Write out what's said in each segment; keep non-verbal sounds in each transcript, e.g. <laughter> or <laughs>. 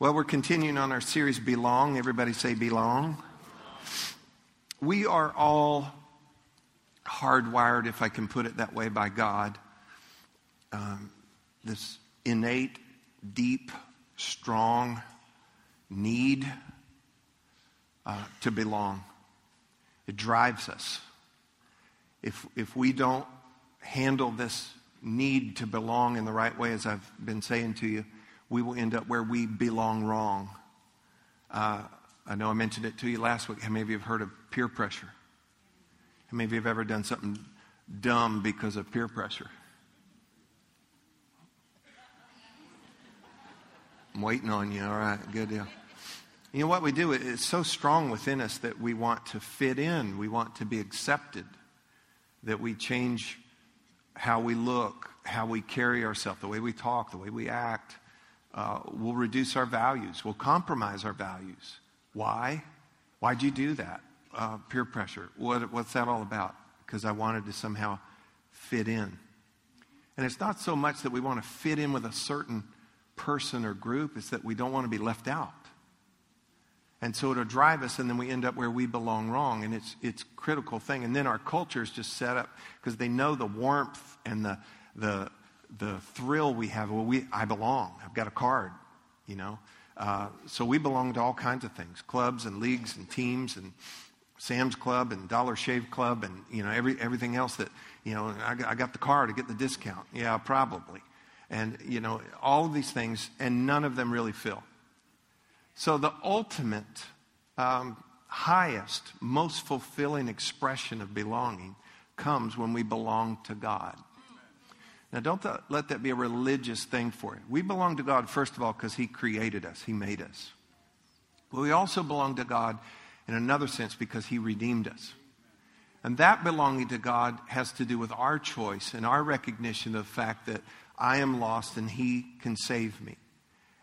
Well, we're continuing on our series, Belong. Everybody say, Belong. We are all hardwired, if I can put it that way, by God. Um, this innate, deep, strong need uh, to belong. It drives us. If, if we don't handle this need to belong in the right way, as I've been saying to you, we will end up where we belong wrong. Uh, I know I mentioned it to you last week. How many of you have heard of peer pressure? How many of you have ever done something dumb because of peer pressure? I'm waiting on you. All right, good deal. You know what we do? It's so strong within us that we want to fit in, we want to be accepted, that we change how we look, how we carry ourselves, the way we talk, the way we act. Uh, we'll reduce our values, we'll compromise our values. Why? Why'd you do that? Uh, peer pressure. What, what's that all about? Because I wanted to somehow fit in. And it's not so much that we want to fit in with a certain person or group, it's that we don't want to be left out. And so it'll drive us, and then we end up where we belong wrong. And it's it's critical thing. And then our culture is just set up because they know the warmth and the the the thrill we have. Well, we I belong. I've got a card, you know. Uh, so we belong to all kinds of things, clubs and leagues and teams and Sam's Club and Dollar Shave Club and you know every everything else that you know. I, I got the car to get the discount. Yeah, probably. And you know all of these things, and none of them really fill. So, the ultimate, um, highest, most fulfilling expression of belonging comes when we belong to God. Now, don't th- let that be a religious thing for you. We belong to God, first of all, because He created us, He made us. But we also belong to God in another sense because He redeemed us. And that belonging to God has to do with our choice and our recognition of the fact that I am lost and He can save me.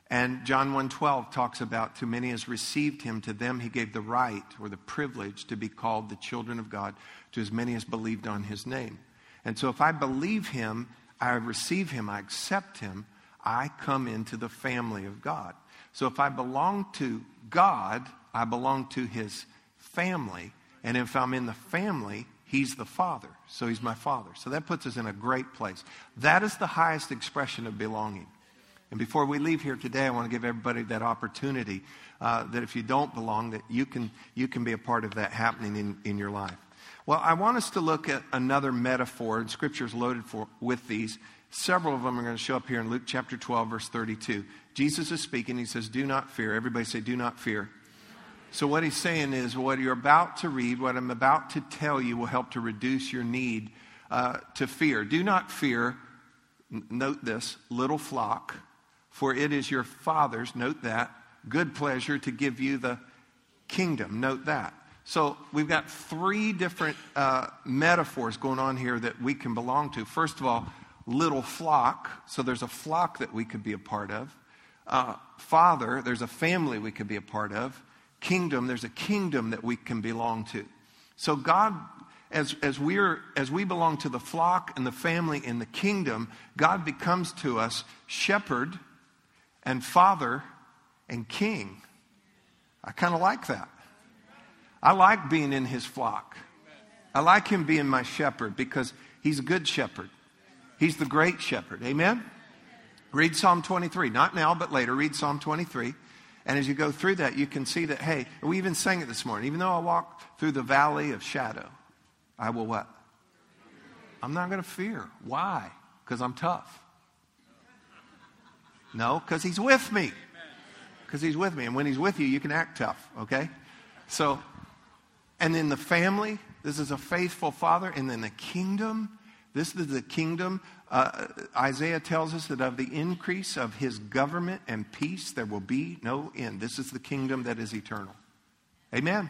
And John 1:12 talks about to many as received him to them he gave the right or the privilege to be called the children of God to as many as believed on his name. And so if I believe him, I receive him, I accept him, I come into the family of God. So if I belong to God, I belong to his family, and if I'm in the family, he's the father. So he's my father. So that puts us in a great place. That is the highest expression of belonging. And before we leave here today, I want to give everybody that opportunity uh, that if you don't belong, that you can, you can be a part of that happening in, in your life. Well, I want us to look at another metaphor, and Scripture is loaded for, with these. Several of them are going to show up here in Luke chapter 12, verse 32. Jesus is speaking. He says, Do not fear. Everybody say, Do not fear. So, what he's saying is, what you're about to read, what I'm about to tell you, will help to reduce your need uh, to fear. Do not fear, note this, little flock for it is your Father's, note that, good pleasure to give you the kingdom. Note that. So we've got three different uh, metaphors going on here that we can belong to. First of all, little flock. So there's a flock that we could be a part of. Uh, father, there's a family we could be a part of. Kingdom, there's a kingdom that we can belong to. So God, as, as, we're, as we belong to the flock and the family and the kingdom, God becomes to us shepherd and father and king. I kind of like that. I like being in his flock. I like him being my shepherd because he's a good shepherd. He's the great shepherd. Amen? Read Psalm 23. Not now, but later. Read Psalm 23. And as you go through that, you can see that, hey, we even sang it this morning. Even though I walk through the valley of shadow, I will what? I'm not going to fear. Why? Because I'm tough. No, because he's with me. Because he's with me. And when he's with you, you can act tough, okay? So, and then the family, this is a faithful father. And then the kingdom, this is the kingdom. Uh, Isaiah tells us that of the increase of his government and peace, there will be no end. This is the kingdom that is eternal. Amen.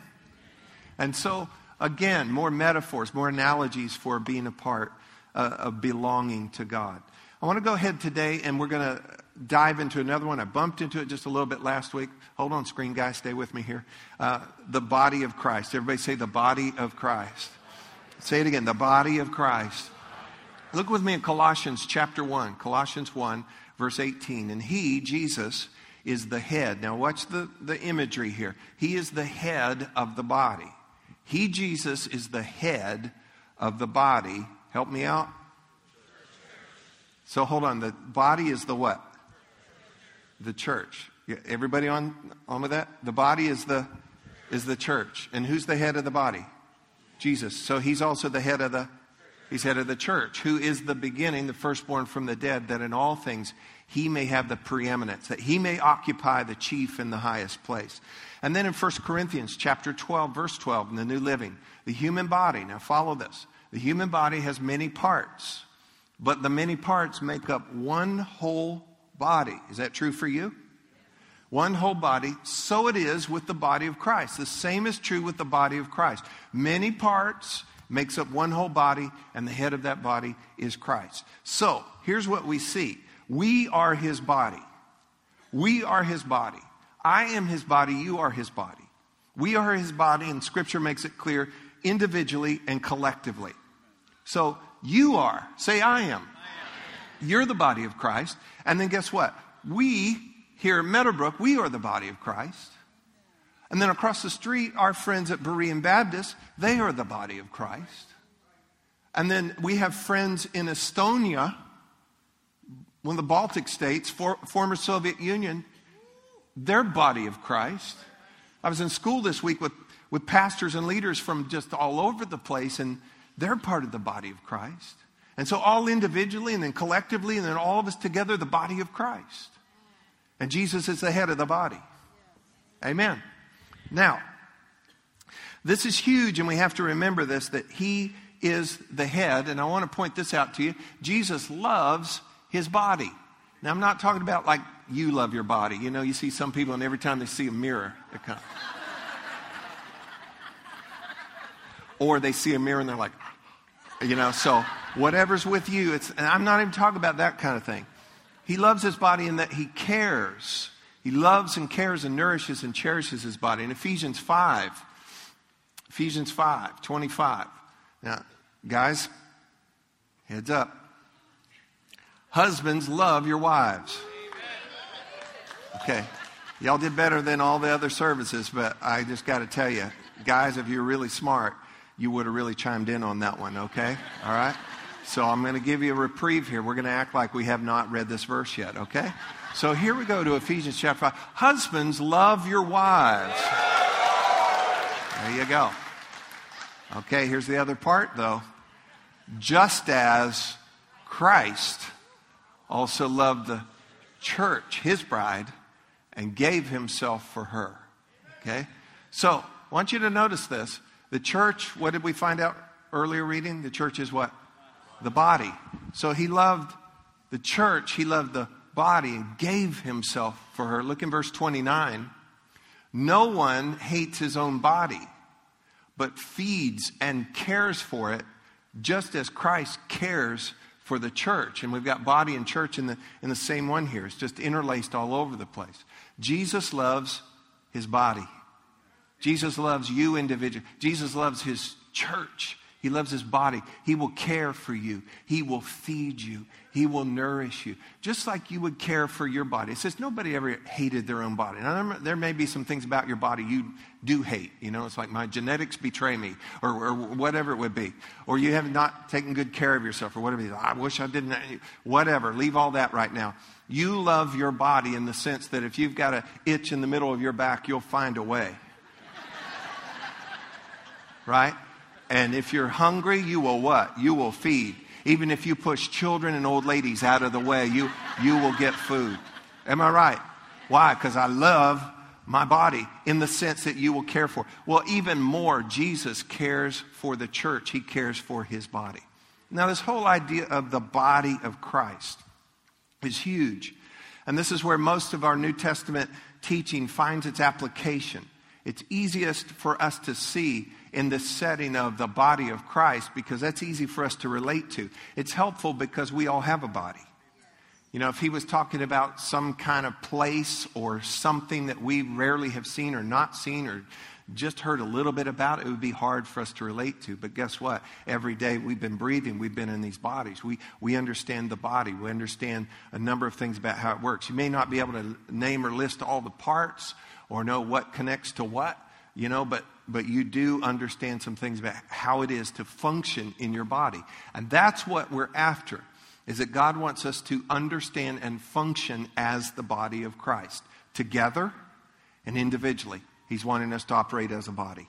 And so, again, more metaphors, more analogies for being a part uh, of belonging to God. I want to go ahead today and we're going to dive into another one. I bumped into it just a little bit last week. Hold on, screen guy, stay with me here. Uh, the body of Christ. Everybody say the body of Christ. Say it again, the body of Christ. Look with me in Colossians chapter 1, Colossians 1, verse 18. And he, Jesus, is the head. Now, watch the, the imagery here. He is the head of the body. He, Jesus, is the head of the body. Help me out. So hold on. The body is the what? The church. Everybody on, on with that? The body is the, is the church. And who's the head of the body? Jesus. So he's also the head of the He's head of the church, who is the beginning, the firstborn from the dead, that in all things he may have the preeminence, that he may occupy the chief in the highest place. And then in 1 Corinthians chapter 12, verse 12, in the New Living, the human body, now follow this. The human body has many parts, but the many parts make up one whole body. Is that true for you? One whole body, so it is with the body of Christ. The same is true with the body of Christ. Many parts makes up one whole body, and the head of that body is Christ. So here's what we see we are his body. We are his body. I am his body, you are his body. We are his body, and scripture makes it clear individually and collectively. So you are, say, I am. You're the body of Christ. And then guess what? We here at Meadowbrook, we are the body of Christ. And then across the street, our friends at Berean Baptist, they are the body of Christ. And then we have friends in Estonia, one of the Baltic states, for, former Soviet Union, they're body of Christ. I was in school this week with, with pastors and leaders from just all over the place, and they're part of the body of Christ. And so, all individually and then collectively, and then all of us together, the body of Christ. And Jesus is the head of the body. Amen. Now, this is huge, and we have to remember this that He is the head. And I want to point this out to you Jesus loves His body. Now, I'm not talking about like you love your body. You know, you see some people, and every time they see a mirror, they come. or they see a mirror and they're like, you know, so whatever's with you, it's, and I'm not even talking about that kind of thing. He loves his body in that he cares he loves and cares and nourishes and cherishes his body. In Ephesians 5, Ephesians 5, 25. Now, guys, heads up. Husbands, love your wives. Okay. Y'all did better than all the other services, but I just got to tell you, guys, if you're really smart, you would have really chimed in on that one, okay? All right? So I'm going to give you a reprieve here. We're going to act like we have not read this verse yet, okay? So here we go to Ephesians chapter 5. Husbands, love your wives. There you go. Okay, here's the other part, though. Just as Christ also loved the church, his bride, and gave himself for her. Okay? So, I want you to notice this. The church, what did we find out earlier reading? The church is what? The body. So he loved the church, he loved the body and gave himself for her. Look in verse 29. No one hates his own body, but feeds and cares for it, just as Christ cares for the church. And we've got body and church in the, in the same one here. It's just interlaced all over the place. Jesus loves his body. Jesus loves you individually. Jesus loves his church. He loves his body. He will care for you. He will feed you. He will nourish you. Just like you would care for your body. It says nobody ever hated their own body. Now, there may be some things about your body you do hate. You know, it's like my genetics betray me or, or whatever it would be. Or you have not taken good care of yourself or whatever. I wish I didn't. Whatever. Leave all that right now. You love your body in the sense that if you've got an itch in the middle of your back, you'll find a way. Right? And if you're hungry, you will what? You will feed. Even if you push children and old ladies out of the way, you, you will get food. Am I right? Why? Because I love my body in the sense that you will care for. Well, even more, Jesus cares for the church, He cares for His body. Now, this whole idea of the body of Christ is huge. And this is where most of our New Testament teaching finds its application. It's easiest for us to see in this setting of the body of Christ because that's easy for us to relate to. It's helpful because we all have a body. You know, if he was talking about some kind of place or something that we rarely have seen or not seen or just heard a little bit about it would be hard for us to relate to. But guess what? Every day we've been breathing, we've been in these bodies. We, we understand the body, we understand a number of things about how it works. You may not be able to name or list all the parts or know what connects to what, you know, but, but you do understand some things about how it is to function in your body. And that's what we're after, is that God wants us to understand and function as the body of Christ, together and individually. He's wanting us to operate as a body.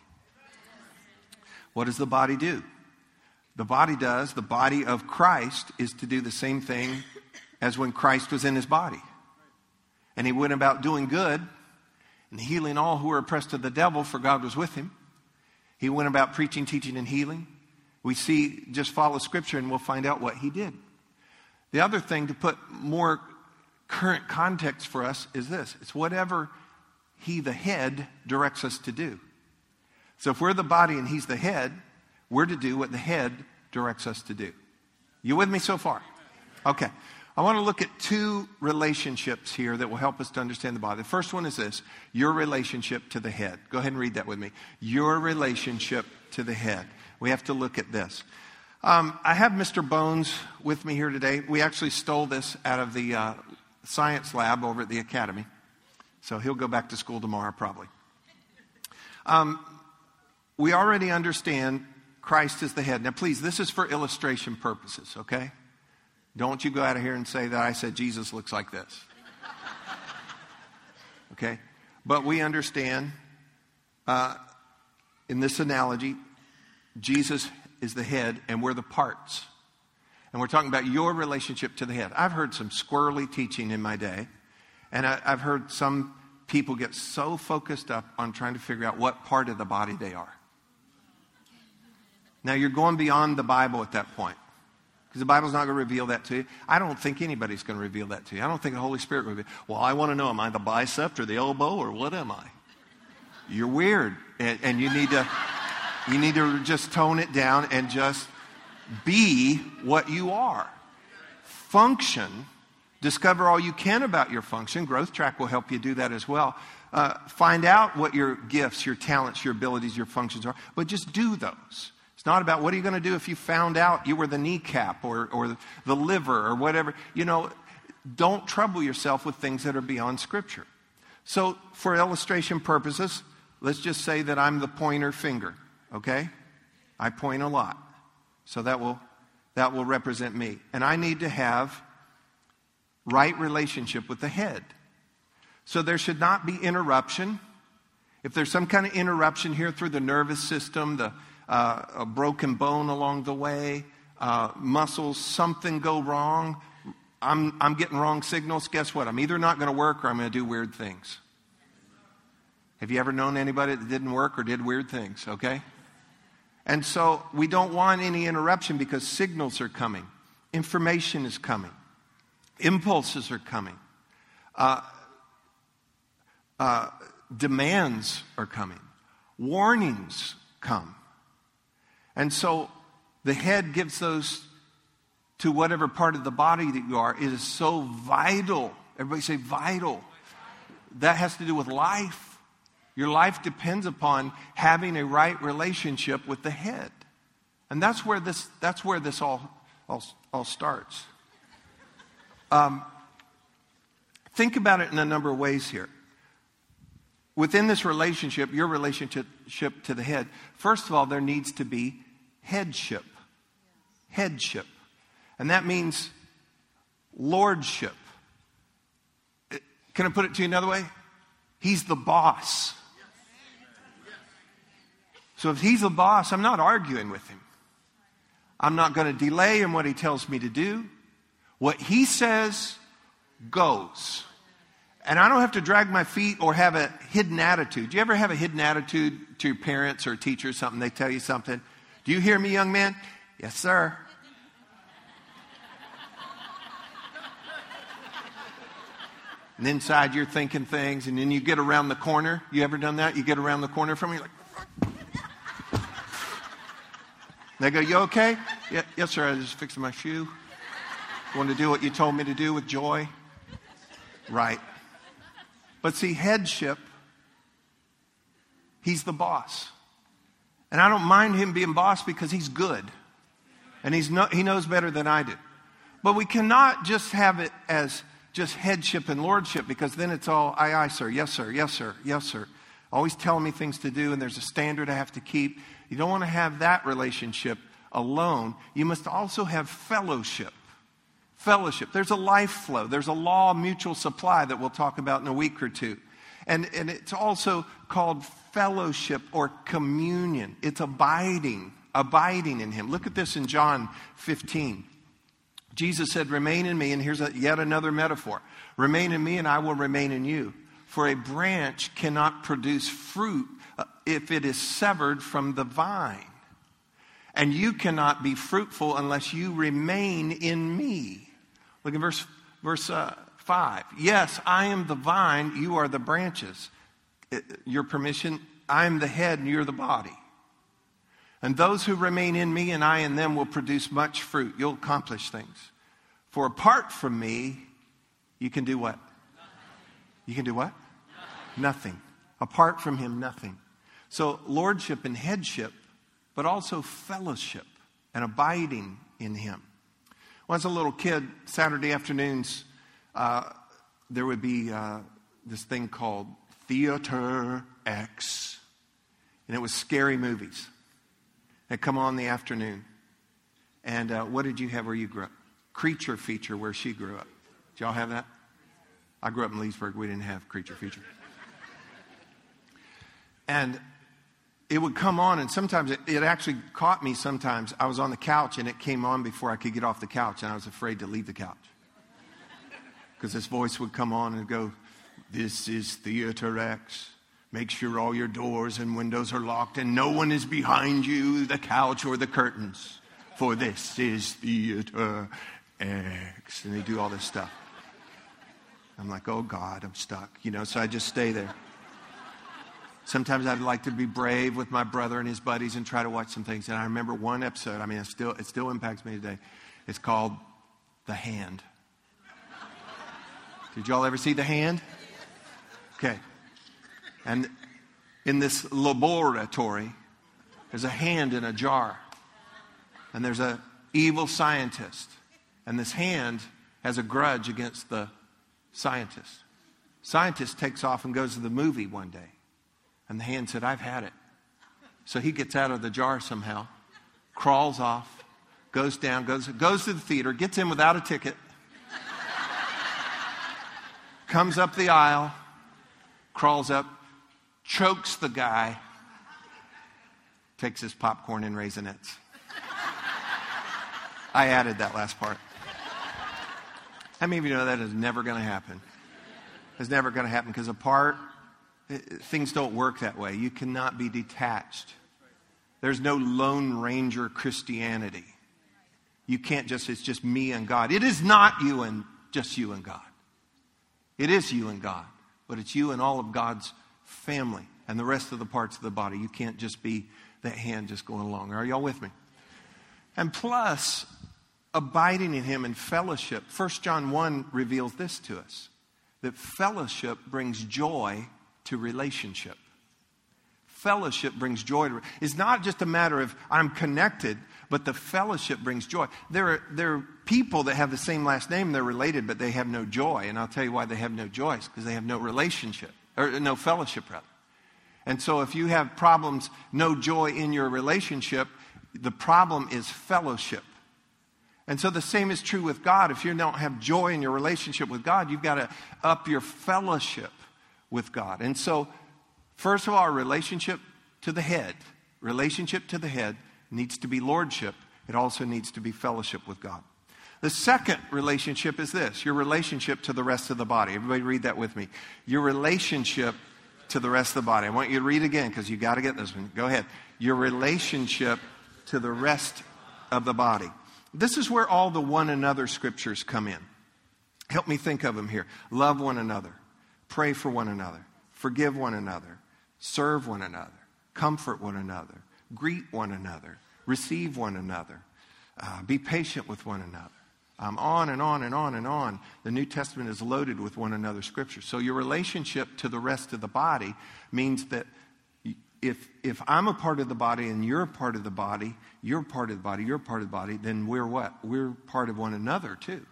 What does the body do? The body does, the body of Christ is to do the same thing as when Christ was in his body. And he went about doing good and healing all who were oppressed of the devil, for God was with him. He went about preaching, teaching, and healing. We see, just follow scripture and we'll find out what he did. The other thing to put more current context for us is this it's whatever he, the head, directs us to do. So if we're the body and He's the head, we're to do what the head directs us to do. You with me so far? Okay. I want to look at two relationships here that will help us to understand the body. The first one is this your relationship to the head. Go ahead and read that with me. Your relationship to the head. We have to look at this. Um, I have Mr. Bones with me here today. We actually stole this out of the uh, science lab over at the academy. So he'll go back to school tomorrow, probably. Um, we already understand Christ is the head. Now, please, this is for illustration purposes, okay? Don't you go out of here and say that I said Jesus looks like this. Okay? But we understand uh, in this analogy, Jesus is the head and we're the parts. And we're talking about your relationship to the head. I've heard some squirrely teaching in my day and I, have heard some people get so focused up on trying to figure out what part of the body they are. Now, you're going beyond the Bible at that point. Because the Bible's not going to reveal that to you. I don't think anybody's going to reveal that to you. I don't think the Holy Spirit will. Well, I want to know, am I the bicep or the elbow or what am I? You're weird. And, and you need to you need to just tone it down and just be what you are. Function Discover all you can about your function. Growth Track will help you do that as well. Uh, find out what your gifts, your talents, your abilities, your functions are, but just do those. It's not about what are you going to do if you found out you were the kneecap or, or the liver or whatever. You know, don't trouble yourself with things that are beyond Scripture. So, for illustration purposes, let's just say that I'm the pointer finger, okay? I point a lot. So that will, that will represent me. And I need to have right relationship with the head. So there should not be interruption. If there's some kind of interruption here through the nervous system, the, uh, a broken bone along the way, uh, muscles, something go wrong, I'm, I'm getting wrong signals, guess what? I'm either not going to work or I'm going to do weird things. Have you ever known anybody that didn't work or did weird things, okay? And so we don't want any interruption because signals are coming, information is coming. Impulses are coming. Uh, uh, demands are coming. Warnings come. And so the head gives those to whatever part of the body that you are. It is so vital. Everybody say vital. That has to do with life. Your life depends upon having a right relationship with the head. And that's where this, that's where this all, all, all starts. Um, think about it in a number of ways here. Within this relationship, your relationship to the head, first of all, there needs to be headship. Headship. And that means lordship. Can I put it to you another way? He's the boss. So if he's the boss, I'm not arguing with him. I'm not going to delay in what he tells me to do. What he says goes. And I don't have to drag my feet or have a hidden attitude. Do you ever have a hidden attitude to your parents or teacher or something? They tell you something. Do you hear me, young man? Yes, sir. And inside you're thinking things, and then you get around the corner. You ever done that? You get around the corner from me, like. they go, "You okay?" Yeah, yes, sir. I was just fixing my shoe. Want to do what you told me to do with joy? Right. But see, headship, He's the boss. And I don't mind him being boss because he's good. And he's no, he knows better than I do. But we cannot just have it as just headship and lordship because then it's all aye, aye, sir, yes, sir, yes, sir, yes, sir. Always telling me things to do and there's a standard I have to keep. You don't want to have that relationship alone. You must also have fellowship. Fellowship. There's a life flow. There's a law of mutual supply that we'll talk about in a week or two. And, and it's also called fellowship or communion. It's abiding, abiding in Him. Look at this in John 15. Jesus said, Remain in me, and here's a, yet another metaphor Remain in me, and I will remain in you. For a branch cannot produce fruit uh, if it is severed from the vine. And you cannot be fruitful unless you remain in me. Look at verse, verse uh, 5. Yes, I am the vine, you are the branches. Uh, your permission, I am the head, and you're the body. And those who remain in me and I in them will produce much fruit. You'll accomplish things. For apart from me, you can do what? You can do what? Nothing. Apart from him, nothing. So, lordship and headship, but also fellowship and abiding in him. When I was a little kid, Saturday afternoons, uh, there would be uh, this thing called Theater X, and it was scary movies. They'd come on in the afternoon. And uh, what did you have where you grew up? Creature Feature, where she grew up. Did y'all have that? I grew up in Leesburg. We didn't have Creature Feature. And it would come on, and sometimes it, it, actually caught me. Sometimes I was on the couch and it came on before I could get off the couch, and I was afraid to leave the couch. Because this voice would come on and go, This is Theater X. Make sure all your doors and windows are locked and no one is behind you, the couch, or the curtains. For this is Theater X. And they do all this stuff. I'm like, oh God, I'm stuck. You know, so I just stay there. Sometimes I'd like to be brave with my brother and his buddies and try to watch some things. And I remember one episode, I mean, it still, it still impacts me today. It's called The Hand. Did y'all ever see The Hand? Okay. And in this laboratory, there's a hand in a jar. And there's an evil scientist. And this hand has a grudge against the scientist. Scientist takes off and goes to the movie one day. And the hand said, I've had it. So he gets out of the jar somehow, crawls off, goes down, goes, goes to the theater, gets in without a ticket, comes up the aisle, crawls up, chokes the guy, takes his popcorn and Raisinets. I added that last part. How many of you know that is never going to happen? It's never going to happen because apart, things don't work that way. You cannot be detached. There's no Lone Ranger Christianity. You can't just, it's just me and God. It is not you and just you and God. It is you and God, but it's you and all of God's family and the rest of the parts of the body. You can't just be that hand just going along. Are y'all with me? And plus, abiding in Him in fellowship. 1 John 1 reveals this to us that fellowship brings joy to relationship. Fellowship brings joy to It's not just a matter of I'm connected, but the fellowship brings joy. There are, there are people that have the same last name, they're related, but they have no joy. And I'll tell you why they have no joy. Because they have no relationship, or no fellowship, rather. And so if you have problems, no joy in your relationship, the problem is fellowship. And so the same is true with God. If you don't have joy in your relationship with God, you've got to up your fellowship with God. And so, first of all, relationship to the head, relationship to the head needs to be lordship. It also needs to be fellowship with God. The second relationship is this your relationship to the rest of the body. Everybody read that with me. Your relationship to the rest of the body. I want you to read again because you got to get this one. Go ahead. Your relationship to the rest of the body. This is where all the one another scriptures come in. Help me think of them here. Love one another, pray for one another, forgive one another, serve one another, comfort one another, greet one another, receive one another, uh, be patient with one another. Um, on and on and on and on. The New Testament is loaded with one another scriptures. So your relationship to the rest of the body means that if, if I'm a part of the body and you're a part of the body, you're part of the body, you're part of the body, then we're what? We're part of one another too.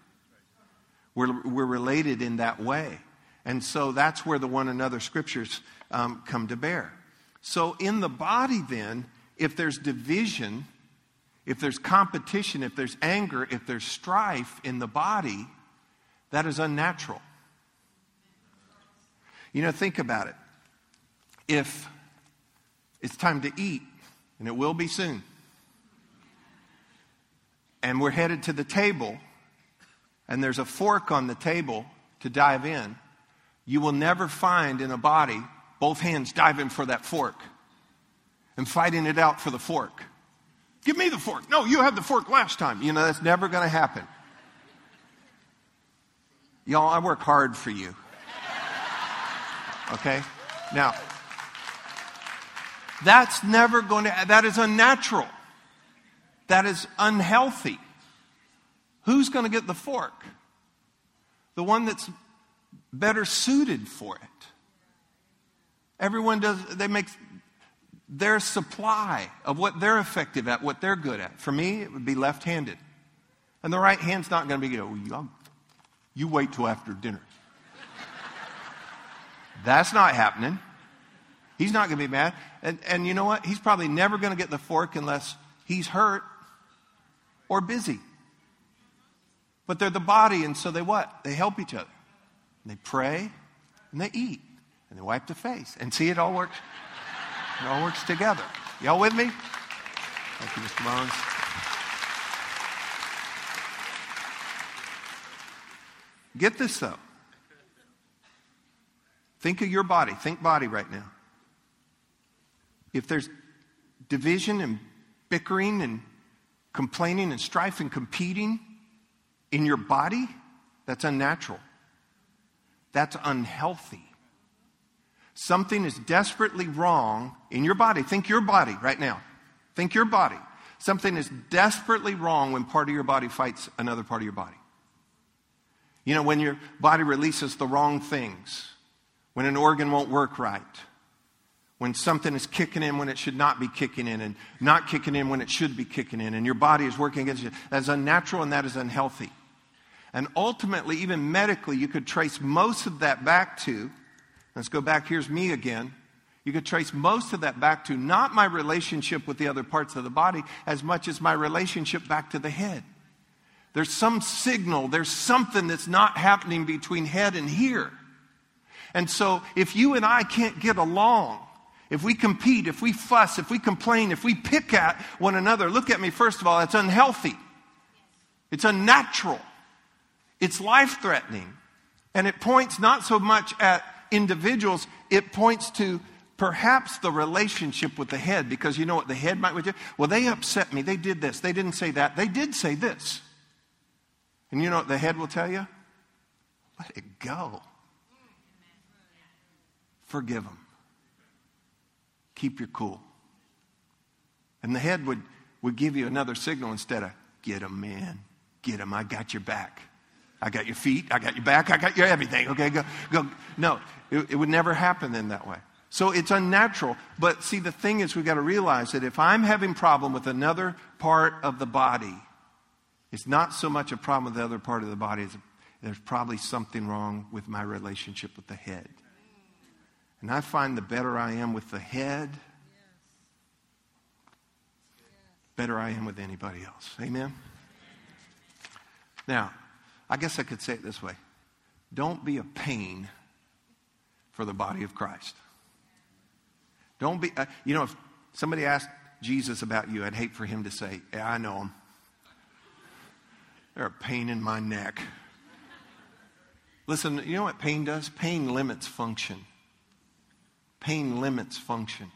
We're, we're related in that way. And so that's where the one another scriptures um, come to bear. So in the body, then, if there's division, if there's competition, if there's anger, if there's strife in the body, that is unnatural. You know, think about it. If it's time to eat, and it will be soon, and we're headed to the table, and there's a fork on the table to dive in, you will never find in a body both hands diving for that fork and fighting it out for the fork. Give me the fork. No, you had the fork last time. You know, that's never going to happen. Y'all, I work hard for you. Okay? Now, that's never going to, that is unnatural. That is unhealthy. Who's going to get the fork? The one that's better suited for it. Everyone does, they make their supply of what they're effective at, what they're good at. For me, it would be left handed. And the right hand's not going to be, oh, you, you wait till after dinner. <laughs> That's not happening. He's not going to be mad. And, and you know what? He's probably never going to get the fork unless he's hurt or busy. But they're the body, and so they what? They help each other. And they pray and they eat and they wipe the face. And see, it all works. It all works together. Y'all with me? Thank you, Mr. Bones. Get this though. Think of your body. Think body right now. If there's division and bickering and complaining and strife and competing in your body, that's unnatural. That's unhealthy. Something is desperately wrong in your body. Think your body right now. Think your body. Something is desperately wrong when part of your body fights another part of your body. You know, when your body releases the wrong things, when an organ won't work right, when something is kicking in when it should not be kicking in, and not kicking in when it should be kicking in, and your body is working against you, that is unnatural and that is unhealthy. And ultimately, even medically, you could trace most of that back to let's go back. Here's me again. You could trace most of that back to not my relationship with the other parts of the body as much as my relationship back to the head. There's some signal, there's something that's not happening between head and here. And so, if you and I can't get along, if we compete, if we fuss, if we complain, if we pick at one another, look at me, first of all, that's unhealthy. It's unnatural. It's life threatening. And it points not so much at individuals, it points to perhaps the relationship with the head, because you know what the head might do? Well, they upset me. They did this. They didn't say that. They did say this. And you know what the head will tell you? Let it go. Forgive them. Keep your cool. And the head would, would give you another signal instead of, get them, man. Get them. I got your back. I got your feet, I got your back, I got your everything. Okay, go, go. No, it, it would never happen in that way. So it's unnatural. But see, the thing is, we've got to realize that if I'm having problem with another part of the body, it's not so much a problem with the other part of the body. There's probably something wrong with my relationship with the head. And I find the better I am with the head, better I am with anybody else. Amen? Now, I guess I could say it this way don't be a pain for the body of Christ. Don't be, uh, you know, if somebody asked Jesus about you, I'd hate for him to say, Yeah, I know them. They're a pain in my neck. Listen, you know what pain does? Pain limits function. Pain limits function.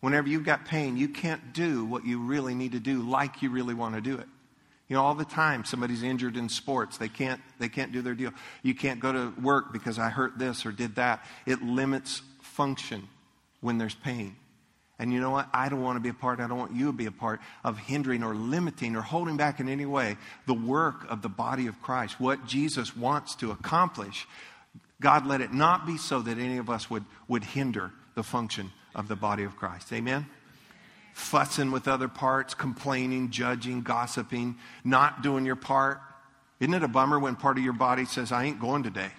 Whenever you've got pain, you can't do what you really need to do like you really want to do it. You know, all the time somebody's injured in sports. They can't, they can't do their deal. You can't go to work because I hurt this or did that. It limits function when there's pain. And you know what? I don't want to be a part, I don't want you to be a part of hindering or limiting or holding back in any way the work of the body of Christ, what Jesus wants to accomplish. God, let it not be so that any of us would, would hinder the function of the body of Christ. Amen? Fussing with other parts, complaining, judging, gossiping, not doing your part. Isn't it a bummer when part of your body says, I ain't going today?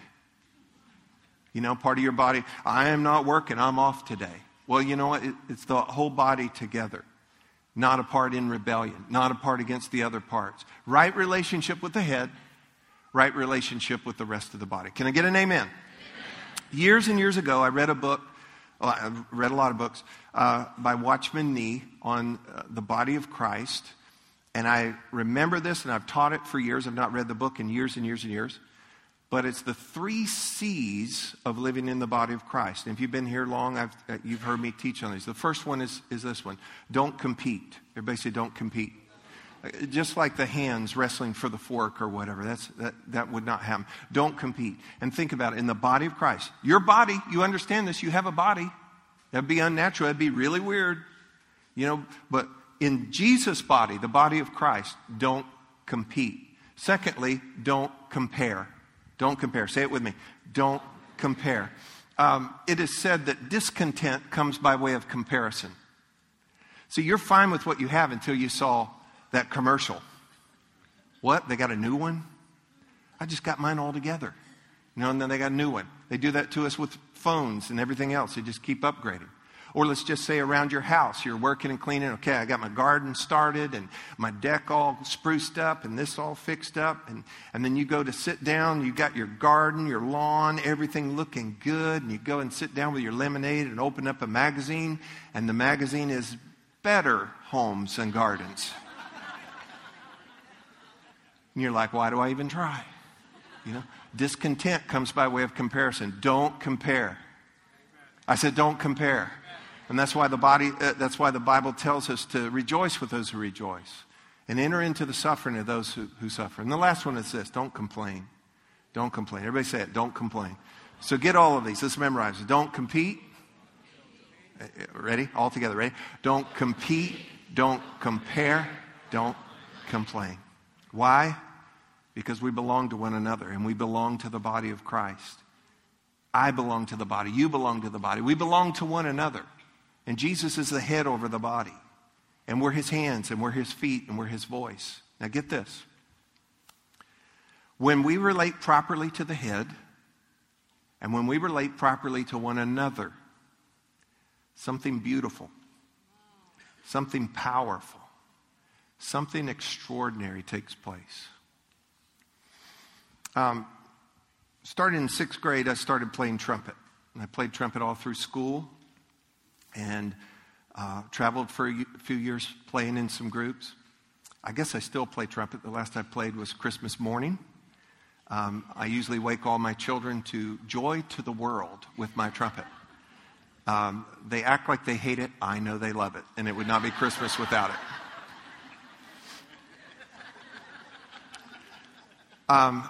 You know, part of your body, I am not working, I'm off today. Well, you know what? It, it's the whole body together, not a part in rebellion, not a part against the other parts. Right relationship with the head, right relationship with the rest of the body. Can I get an amen? amen. Years and years ago, I read a book, I've read a lot of books, uh, by Watchman Nee on uh, the body of Christ. And I remember this, and I've taught it for years. I've not read the book in years and years and years. But it's the three C's of living in the body of Christ. And if you've been here long, I've, uh, you've heard me teach on these. The first one is, is this one don't compete. Everybody say, don't compete. Just like the hands wrestling for the fork or whatever, that's, that, that would not happen. Don't compete. And think about it in the body of Christ. Your body, you understand this, you have a body. That'd be unnatural, that'd be really weird. You know, but in Jesus' body, the body of Christ, don't compete. Secondly, don't compare. Don't compare. Say it with me. Don't compare. Um, it is said that discontent comes by way of comparison. So you're fine with what you have until you saw that commercial. What? They got a new one? I just got mine all together. You know, and then they got a new one. They do that to us with phones and everything else. They just keep upgrading. Or let's just say around your house, you're working and cleaning. Okay, I got my garden started and my deck all spruced up and this all fixed up. And, and then you go to sit down, you got your garden, your lawn, everything looking good. And you go and sit down with your lemonade and open up a magazine. And the magazine is Better Homes and Gardens. And you're like, why do I even try? You know, discontent comes by way of comparison. Don't compare. I said, don't compare. And that's why the body, uh, that's why the Bible tells us to rejoice with those who rejoice and enter into the suffering of those who, who suffer. And the last one is this don't complain. Don't complain. Everybody say it. Don't complain. So get all of these. Let's memorize it. Don't compete. Uh, uh, ready? All together. Ready? Don't compete. Don't compare. Don't complain. Why? Because we belong to one another and we belong to the body of Christ. I belong to the body. You belong to the body. We belong to one another. And Jesus is the head over the body. And we're his hands, and we're his feet, and we're his voice. Now get this. When we relate properly to the head, and when we relate properly to one another, something beautiful, something powerful, something extraordinary takes place. Um, starting in sixth grade, I started playing trumpet. And I played trumpet all through school and uh, traveled for a few years playing in some groups. I guess I still play trumpet. The last I played was Christmas morning. Um, I usually wake all my children to joy to the world with my trumpet. Um, they act like they hate it. I know they love it, and it would not be Christmas without it. Um,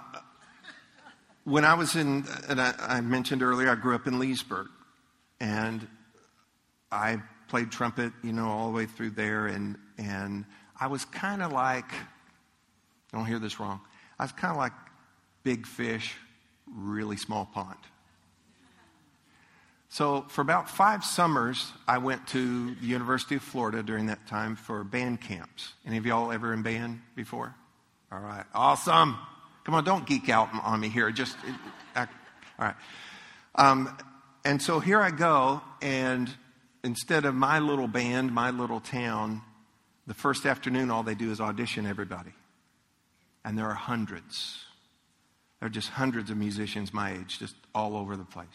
when I was in, and I, I mentioned earlier, I grew up in Leesburg, and I played trumpet, you know, all the way through there, and, and I was kind of like, don't hear this wrong, I was kind of like big fish, really small pond. So for about five summers, I went to the University of Florida during that time for band camps. Any of y'all ever in band before? All right, awesome. Come on, don't geek out on me here. Just, act, all right. Um, and so here I go, and instead of my little band, my little town, the first afternoon, all they do is audition everybody. And there are hundreds. There are just hundreds of musicians my age, just all over the place.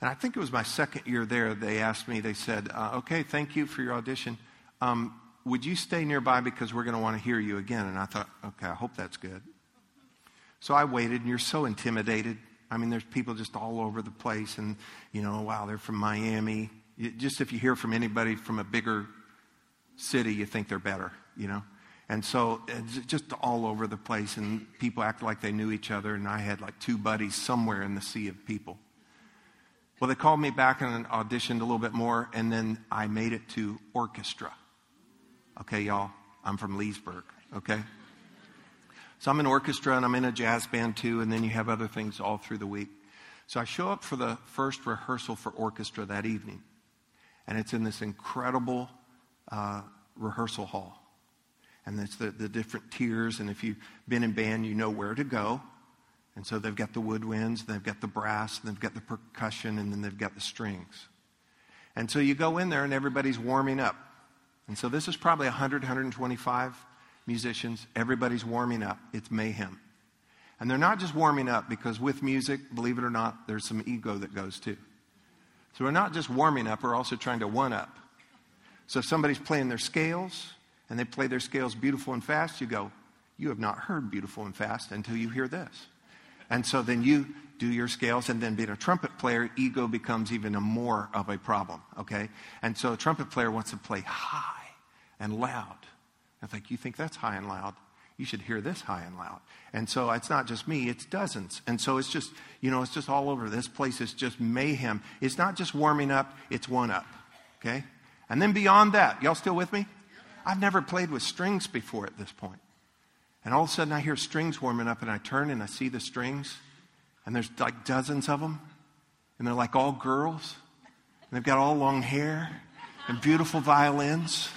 And I think it was my second year there, they asked me, they said, uh, okay, thank you for your audition. Um, would you stay nearby because we're going to want to hear you again? And I thought, okay, I hope that's good. So I waited, and you're so intimidated. I mean, there's people just all over the place, and, you know, wow, they're from Miami, just if you hear from anybody from a bigger city, you think they're better, you know? And so it's just all over the place, and people act like they knew each other, and I had like two buddies somewhere in the sea of people. Well, they called me back and auditioned a little bit more, and then I made it to orchestra. Okay, y'all, I'm from Leesburg, okay? So I'm in orchestra, and I'm in a jazz band too, and then you have other things all through the week. So I show up for the first rehearsal for orchestra that evening, and it's in this incredible uh, rehearsal hall. And it's the, the different tiers, and if you've been in band, you know where to go. And so they've got the woodwinds, they've got the brass, they've got the percussion, and then they've got the strings. And so you go in there, and everybody's warming up. And so this is probably 100, 125 musicians. Everybody's warming up. It's mayhem. And they're not just warming up because with music, believe it or not, there's some ego that goes too. So we're not just warming up, we're also trying to one up. So if somebody's playing their scales and they play their scales beautiful and fast, you go, You have not heard beautiful and fast until you hear this. And so then you do your scales, and then being a trumpet player, ego becomes even more of a problem, okay? And so a trumpet player wants to play high and loud. I think, You think that's high and loud? you should hear this high and loud. And so it's not just me, it's dozens. And so it's just, you know, it's just all over. This place is just mayhem. It's not just warming up, it's one up. Okay? And then beyond that, y'all still with me? I've never played with strings before at this point. And all of a sudden I hear strings warming up and I turn and I see the strings and there's like dozens of them and they're like all girls and they've got all long hair and beautiful violins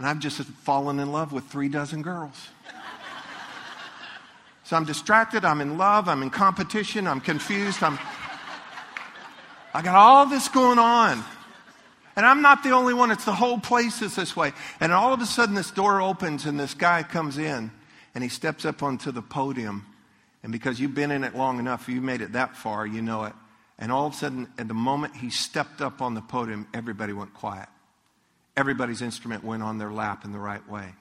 and I've just fallen in love with three dozen girls. So I'm distracted, I'm in love, I'm in competition, I'm confused, I'm I got all this going on. And I'm not the only one, it's the whole place is this way. And all of a sudden this door opens and this guy comes in and he steps up onto the podium. And because you've been in it long enough, you made it that far, you know it. And all of a sudden, at the moment he stepped up on the podium, everybody went quiet everybody's instrument went on their lap in the right way.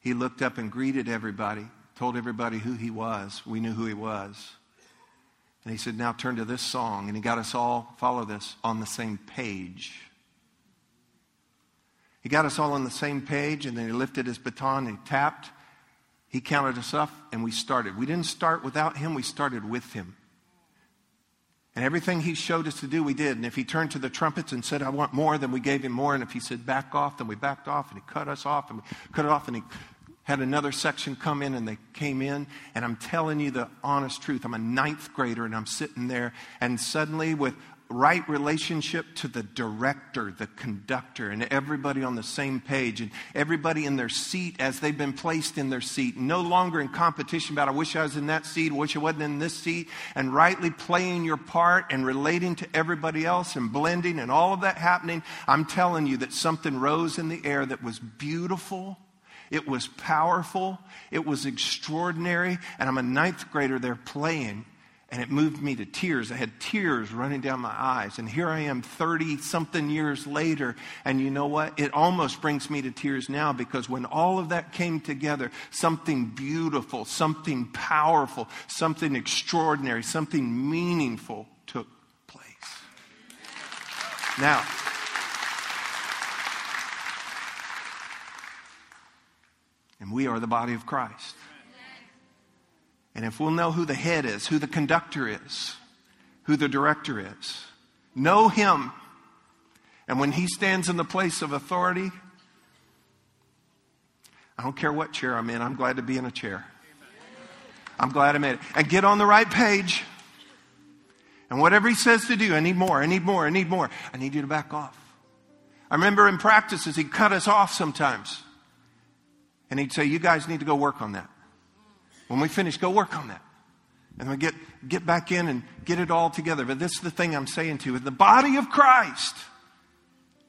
He looked up and greeted everybody, told everybody who he was. We knew who he was. And he said, Now turn to this song. And he got us all, follow this, on the same page. He got us all on the same page, and then he lifted his baton and he tapped. He counted us up, and we started. We didn't start without him, we started with him. And everything he showed us to do, we did. And if he turned to the trumpets and said, I want more, then we gave him more. And if he said, back off, then we backed off. And he cut us off and we cut it off. And he had another section come in and they came in. And I'm telling you the honest truth. I'm a ninth grader and I'm sitting there. And suddenly, with right relationship to the director, the conductor, and everybody on the same page, and everybody in their seat as they've been placed in their seat, no longer in competition about, I wish I was in that seat, I wish I wasn't in this seat, and rightly playing your part and relating to everybody else and blending and all of that happening. I'm telling you that something rose in the air that was beautiful. It was powerful. It was extraordinary. And I'm a ninth grader there playing and it moved me to tears. I had tears running down my eyes. And here I am 30 something years later. And you know what? It almost brings me to tears now because when all of that came together, something beautiful, something powerful, something extraordinary, something meaningful took place. Now, and we are the body of Christ. And if we'll know who the head is, who the conductor is, who the director is, know him. And when he stands in the place of authority, I don't care what chair I'm in, I'm glad to be in a chair. I'm glad I made it. And get on the right page. And whatever he says to do, I need more, I need more, I need more. I need you to back off. I remember in practices, he'd cut us off sometimes. And he'd say, You guys need to go work on that. When we finish, go work on that. And we get, get back in and get it all together. But this is the thing I'm saying to you. The body of Christ,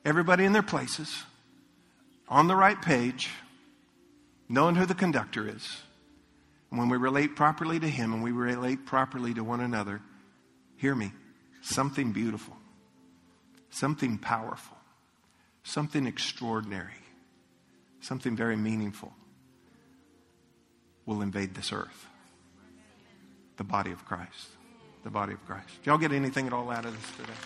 everybody in their places, on the right page, knowing who the conductor is. And when we relate properly to Him and we relate properly to one another, hear me, something beautiful, something powerful, something extraordinary, something very meaningful will invade this earth. The body of Christ. The body of Christ. Did y'all get anything at all out of this today?